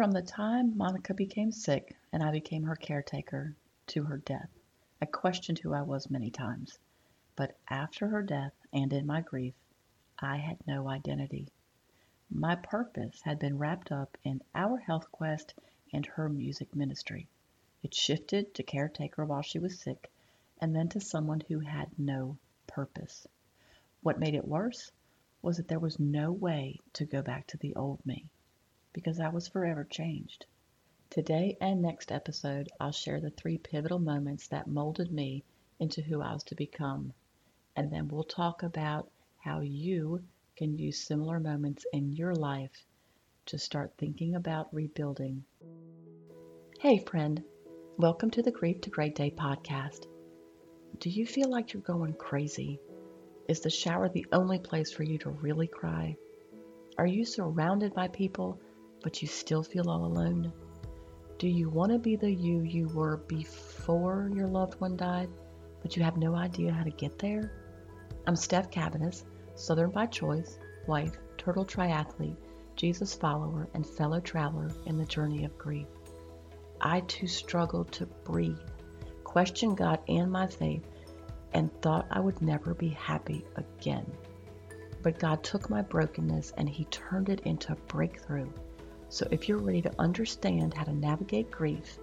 From the time Monica became sick and I became her caretaker to her death, I questioned who I was many times. But after her death and in my grief, I had no identity. My purpose had been wrapped up in our health quest and her music ministry. It shifted to caretaker while she was sick, and then to someone who had no purpose. What made it worse was that there was no way to go back to the old me because I was forever changed. Today and next episode, I'll share the three pivotal moments that molded me into who I was to become. And then we'll talk about how you can use similar moments in your life to start thinking about rebuilding. Hey, friend, welcome to the Grief to Great Day podcast. Do you feel like you're going crazy? Is the shower the only place for you to really cry? Are you surrounded by people, but you still feel all alone? Do you want to be the you you were before your loved one died, but you have no idea how to get there? I'm Steph Cabanis, Southern by choice, wife, turtle triathlete, Jesus follower, and fellow traveler in the journey of grief. I too struggled to breathe, questioned God and my faith, and thought I would never be happy again. But God took my brokenness and He turned it into a breakthrough. So if you're ready to understand how to navigate grief,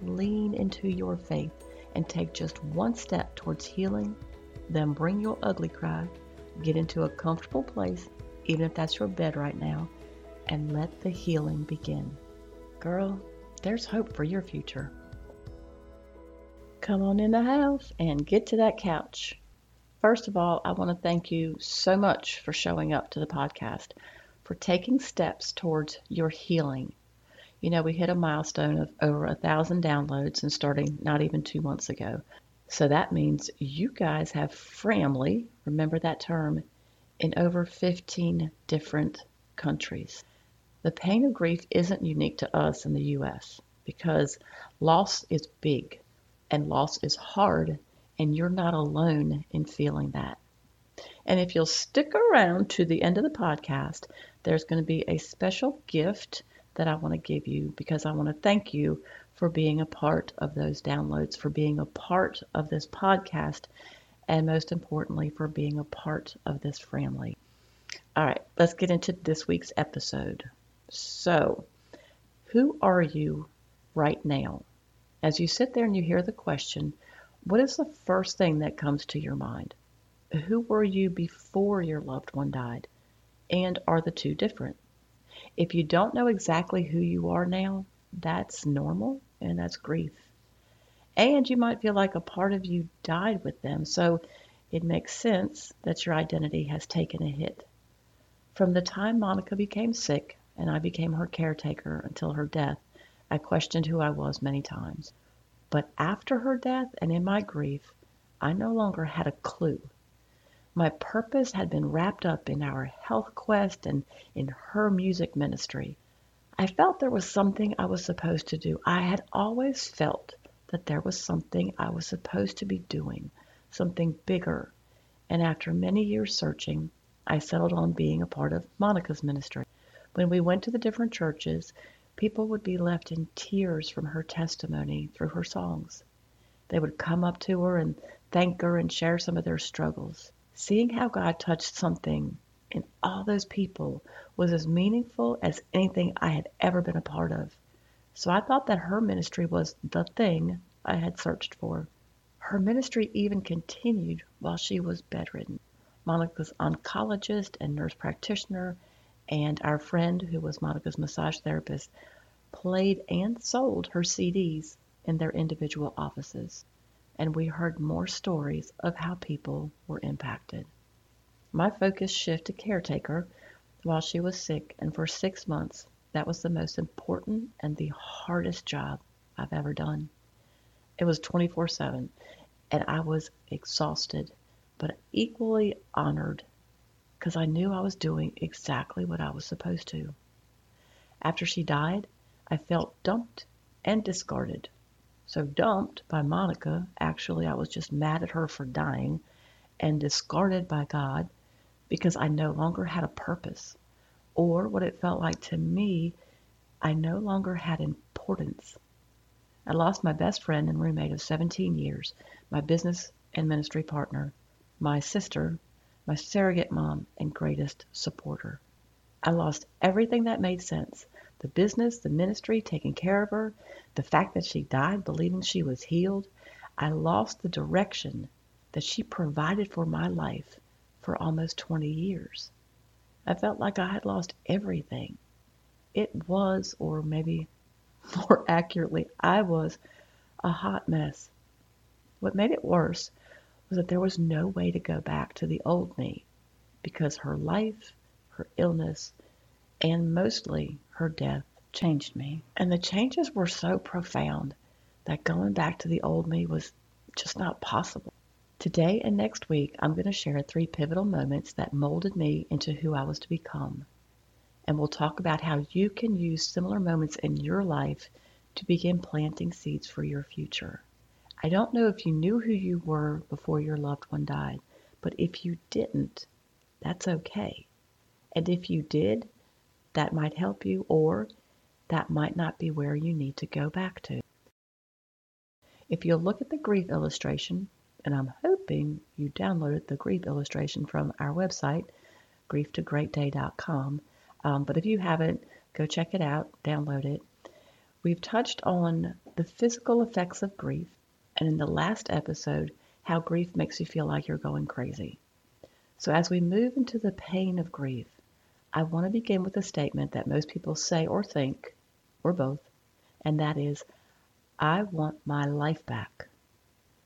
lean into your faith and take just one step towards healing, then bring your ugly cry, get into a comfortable place, even if that's your bed right now, and let the healing begin. Girl, there's hope for your future. Come on in the house and get to that couch. First of all, I want to thank you so much for showing up to the podcast for taking steps towards your healing. You know, we hit a milestone of over a thousand downloads and starting not even two months ago. So that means you guys have family, remember that term, in over 15 different countries. The pain of grief isn't unique to us in the US because loss is big and loss is hard, and you're not alone in feeling that. And if you'll stick around to the end of the podcast, there's going to be a special gift that I want to give you because I want to thank you for being a part of those downloads, for being a part of this podcast, and most importantly, for being a part of this family. All right, let's get into this week's episode. So, who are you right now? As you sit there and you hear the question, what is the first thing that comes to your mind? Who were you before your loved one died? And are the two different? If you don't know exactly who you are now, that's normal and that's grief. And you might feel like a part of you died with them, so it makes sense that your identity has taken a hit. From the time Monica became sick and I became her caretaker until her death, I questioned who I was many times. But after her death and in my grief, I no longer had a clue. My purpose had been wrapped up in our health quest and in her music ministry. I felt there was something I was supposed to do. I had always felt that there was something I was supposed to be doing, something bigger. And after many years searching, I settled on being a part of Monica's ministry. When we went to the different churches, people would be left in tears from her testimony through her songs. They would come up to her and thank her and share some of their struggles. Seeing how God touched something in all those people was as meaningful as anything I had ever been a part of. So I thought that her ministry was the thing I had searched for. Her ministry even continued while she was bedridden. Monica's oncologist and nurse practitioner, and our friend who was Monica's massage therapist, played and sold her CDs in their individual offices and we heard more stories of how people were impacted. My focus shifted to caretaker while she was sick, and for six months, that was the most important and the hardest job I've ever done. It was 24 7, and I was exhausted, but equally honored because I knew I was doing exactly what I was supposed to. After she died, I felt dumped and discarded. So dumped by Monica, actually I was just mad at her for dying, and discarded by God because I no longer had a purpose or what it felt like to me I no longer had importance. I lost my best friend and roommate of 17 years, my business and ministry partner, my sister, my surrogate mom, and greatest supporter. I lost everything that made sense the business, the ministry, taking care of her, the fact that she died believing she was healed. I lost the direction that she provided for my life for almost 20 years. I felt like I had lost everything. It was, or maybe more accurately, I was a hot mess. What made it worse was that there was no way to go back to the old me because her life, her illness, and mostly her death changed me. And the changes were so profound that going back to the old me was just not possible. Today and next week, I'm going to share three pivotal moments that molded me into who I was to become. And we'll talk about how you can use similar moments in your life to begin planting seeds for your future. I don't know if you knew who you were before your loved one died, but if you didn't, that's okay. And if you did, that might help you, or that might not be where you need to go back to. If you'll look at the grief illustration, and I'm hoping you downloaded the grief illustration from our website, grief2greatday.com. Um, but if you haven't, go check it out, download it. We've touched on the physical effects of grief, and in the last episode, how grief makes you feel like you're going crazy. So, as we move into the pain of grief, I want to begin with a statement that most people say or think, or both, and that is, I want my life back.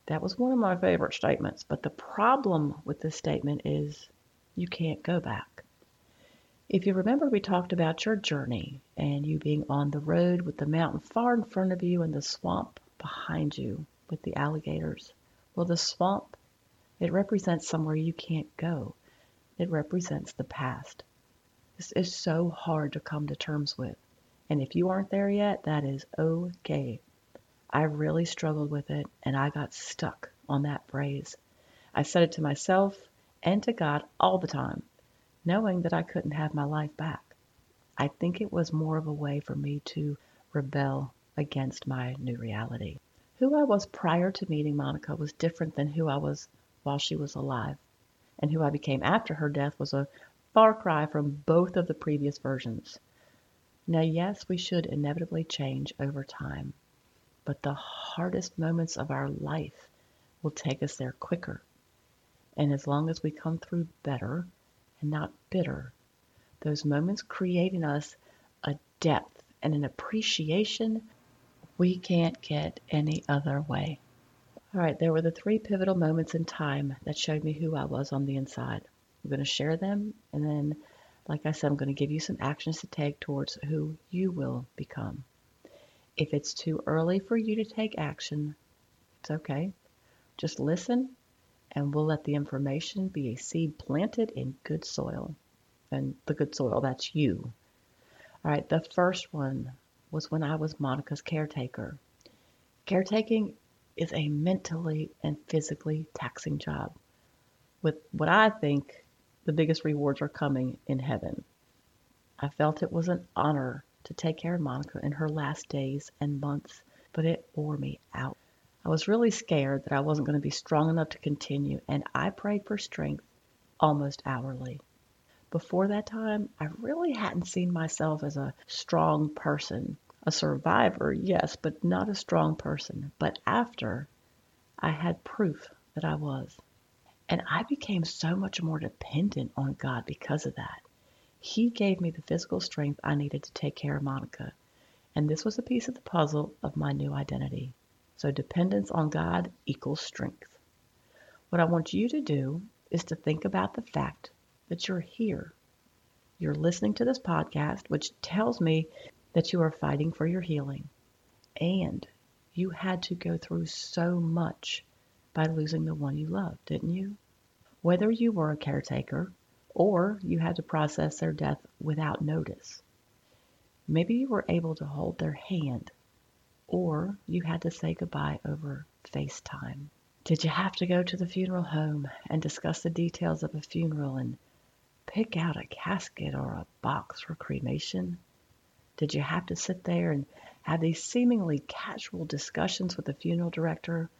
That was one of my favorite statements, but the problem with this statement is you can't go back. If you remember, we talked about your journey and you being on the road with the mountain far in front of you and the swamp behind you with the alligators. Well, the swamp, it represents somewhere you can't go. It represents the past. This is so hard to come to terms with. And if you aren't there yet, that is okay. I really struggled with it and I got stuck on that phrase. I said it to myself and to God all the time, knowing that I couldn't have my life back. I think it was more of a way for me to rebel against my new reality. Who I was prior to meeting Monica was different than who I was while she was alive. And who I became after her death was a far cry from both of the previous versions. Now, yes, we should inevitably change over time, but the hardest moments of our life will take us there quicker. And as long as we come through better and not bitter, those moments create in us a depth and an appreciation we can't get any other way. All right, there were the three pivotal moments in time that showed me who I was on the inside. I'm going to share them, and then, like I said, I'm going to give you some actions to take towards who you will become. If it's too early for you to take action, it's okay. Just listen, and we'll let the information be a seed planted in good soil. And the good soil, that's you. All right, the first one was when I was Monica's caretaker. Caretaking is a mentally and physically taxing job with what I think the biggest rewards are coming in heaven. I felt it was an honor to take care of Monica in her last days and months, but it wore me out. I was really scared that I wasn't going to be strong enough to continue, and I prayed for strength almost hourly. Before that time, I really hadn't seen myself as a strong person. A survivor, yes, but not a strong person. But after, I had proof that I was. And I became so much more dependent on God because of that. He gave me the physical strength I needed to take care of Monica. And this was a piece of the puzzle of my new identity. So dependence on God equals strength. What I want you to do is to think about the fact that you're here. You're listening to this podcast, which tells me that you are fighting for your healing. And you had to go through so much by losing the one you loved, didn't you? Whether you were a caretaker or you had to process their death without notice. Maybe you were able to hold their hand, or you had to say goodbye over FaceTime. Did you have to go to the funeral home and discuss the details of a funeral and pick out a casket or a box for cremation? Did you have to sit there and have these seemingly casual discussions with the funeral director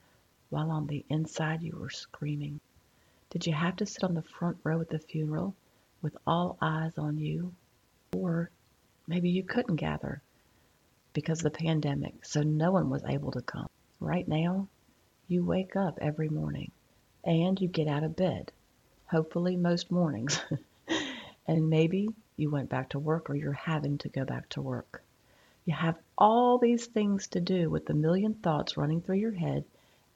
while on the inside you were screaming? Did you have to sit on the front row at the funeral with all eyes on you? Or maybe you couldn't gather because of the pandemic, so no one was able to come. Right now, you wake up every morning and you get out of bed, hopefully most mornings. and maybe you went back to work or you're having to go back to work. You have all these things to do with the million thoughts running through your head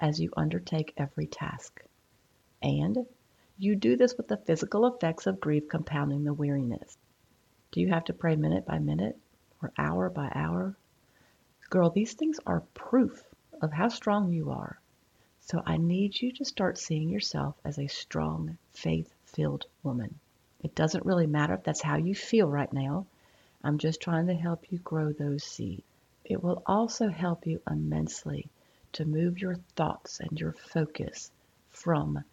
as you undertake every task. And you do this with the physical effects of grief compounding the weariness. Do you have to pray minute by minute or hour by hour? Girl, these things are proof of how strong you are. So I need you to start seeing yourself as a strong, faith filled woman. It doesn't really matter if that's how you feel right now. I'm just trying to help you grow those seeds. It will also help you immensely to move your thoughts and your focus from,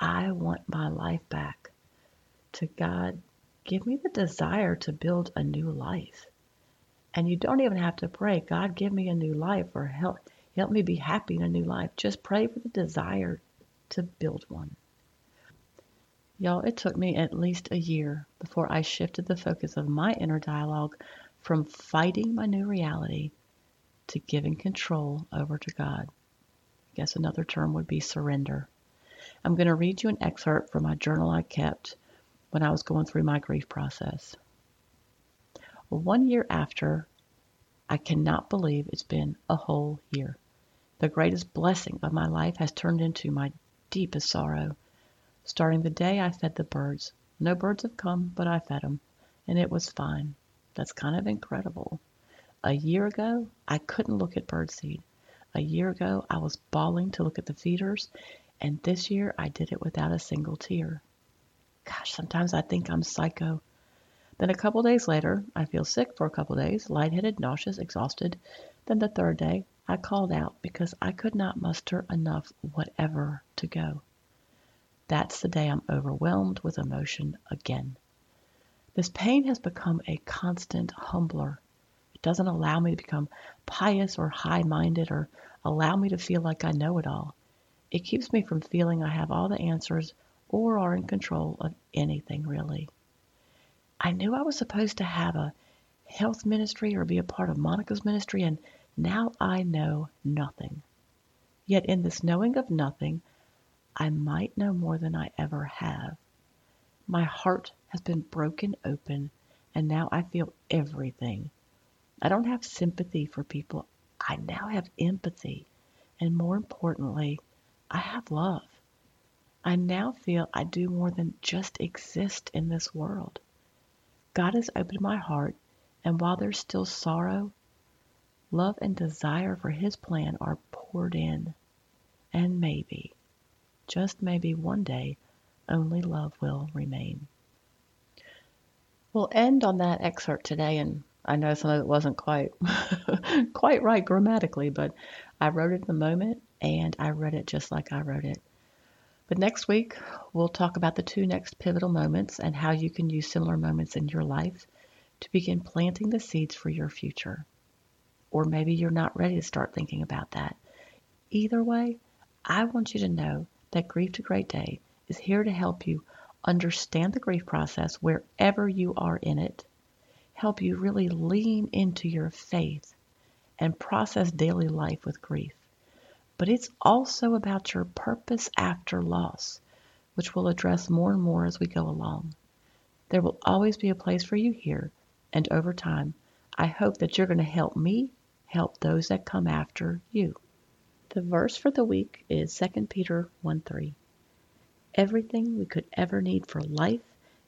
I want my life back, to God, give me the desire to build a new life. And you don't even have to pray, God, give me a new life or help, help me be happy in a new life. Just pray for the desire to build one. Y'all, it took me at least a year before I shifted the focus of my inner dialogue from fighting my new reality to giving control over to God. I guess another term would be surrender. I'm going to read you an excerpt from my journal I kept when I was going through my grief process. One year after, I cannot believe it's been a whole year. The greatest blessing of my life has turned into my deepest sorrow. Starting the day I fed the birds. No birds have come, but I fed 'em, and it was fine. That's kind of incredible. A year ago, I couldn't look at birdseed. A year ago, I was bawling to look at the feeders, and this year I did it without a single tear. Gosh, sometimes I think I'm psycho. Then a couple days later, I feel sick for a couple days, lightheaded, nauseous, exhausted. Then the third day, I called out because I could not muster enough whatever to go. That's the day I'm overwhelmed with emotion again. This pain has become a constant humbler. It doesn't allow me to become pious or high minded or allow me to feel like I know it all. It keeps me from feeling I have all the answers or are in control of anything really. I knew I was supposed to have a health ministry or be a part of Monica's ministry, and now I know nothing. Yet in this knowing of nothing, I might know more than I ever have. My heart has been broken open, and now I feel everything. I don't have sympathy for people. I now have empathy. And more importantly, I have love. I now feel I do more than just exist in this world. God has opened my heart, and while there's still sorrow, love and desire for His plan are poured in. And maybe, just maybe one day, only love will remain. We'll end on that excerpt today, and I know some of it wasn't quite quite right grammatically, but I wrote it in the moment and I read it just like I wrote it. But next week, we'll talk about the two next pivotal moments and how you can use similar moments in your life to begin planting the seeds for your future. Or maybe you're not ready to start thinking about that. Either way, I want you to know that Grief to Great Day is here to help you understand the grief process wherever you are in it, help you really lean into your faith and process daily life with grief. But it's also about your purpose after loss, which we'll address more and more as we go along. There will always be a place for you here, and over time, I hope that you're going to help me help those that come after you. The verse for the week is 2 Peter 1 3. Everything we could ever need for life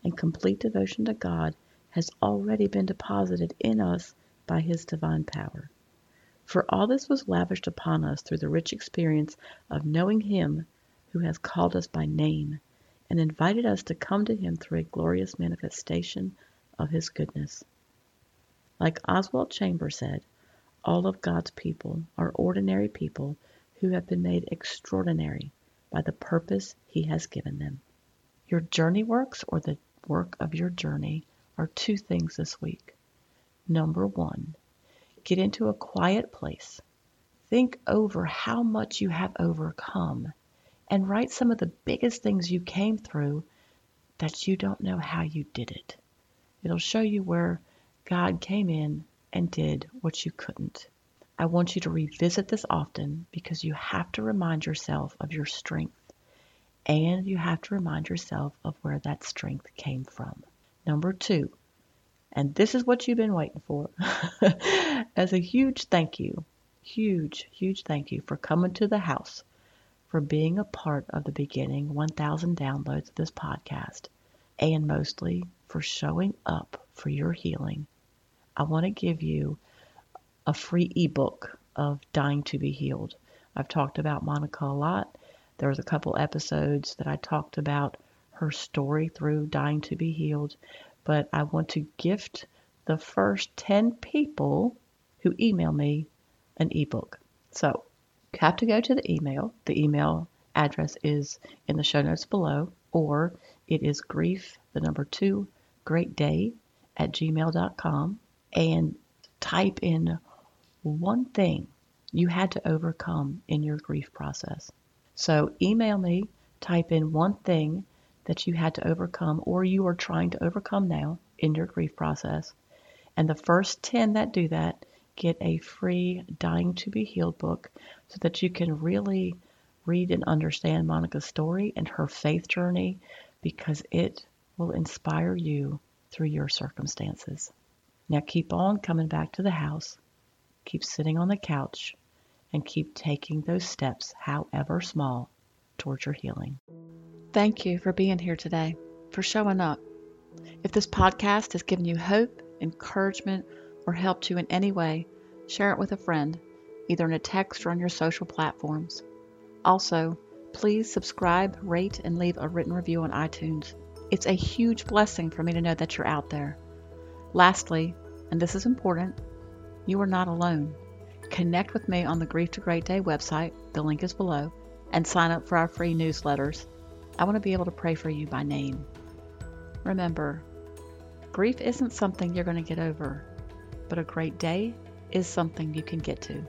and complete devotion to God has already been deposited in us by His divine power. For all this was lavished upon us through the rich experience of knowing Him who has called us by name and invited us to come to Him through a glorious manifestation of His goodness. Like Oswald Chambers said, all of God's people are ordinary people who have been made extraordinary by the purpose He has given them. Your journey works or the work of your journey are two things this week. Number one, get into a quiet place. Think over how much you have overcome and write some of the biggest things you came through that you don't know how you did it. It'll show you where God came in and did what you couldn't. I want you to revisit this often because you have to remind yourself of your strength and you have to remind yourself of where that strength came from. Number two, and this is what you've been waiting for, as a huge thank you, huge, huge thank you for coming to the house, for being a part of the beginning 1,000 downloads of this podcast, and mostly for showing up for your healing. I want to give you a free ebook of Dying to Be Healed. I've talked about Monica a lot. There was a couple episodes that I talked about her story through Dying to Be Healed, but I want to gift the first 10 people who email me an ebook. So you have to go to the email. The email address is in the show notes below, or it is grief, the number two, great day at gmail.com, and type in one thing you had to overcome in your grief process. So email me, type in one thing that you had to overcome or you are trying to overcome now in your grief process. And the first 10 that do that get a free Dying to Be Healed book so that you can really read and understand Monica's story and her faith journey because it will inspire you through your circumstances. Now keep on coming back to the house keep sitting on the couch, and keep taking those steps, however small, towards your healing. Thank you for being here today, for showing up. If this podcast has given you hope, encouragement, or helped you in any way, share it with a friend, either in a text or on your social platforms. Also, please subscribe, rate, and leave a written review on iTunes. It's a huge blessing for me to know that you're out there. Lastly, and this is important, you are not alone. Connect with me on the Grief to Great Day website, the link is below, and sign up for our free newsletters. I want to be able to pray for you by name. Remember, grief isn't something you're going to get over, but a great day is something you can get to.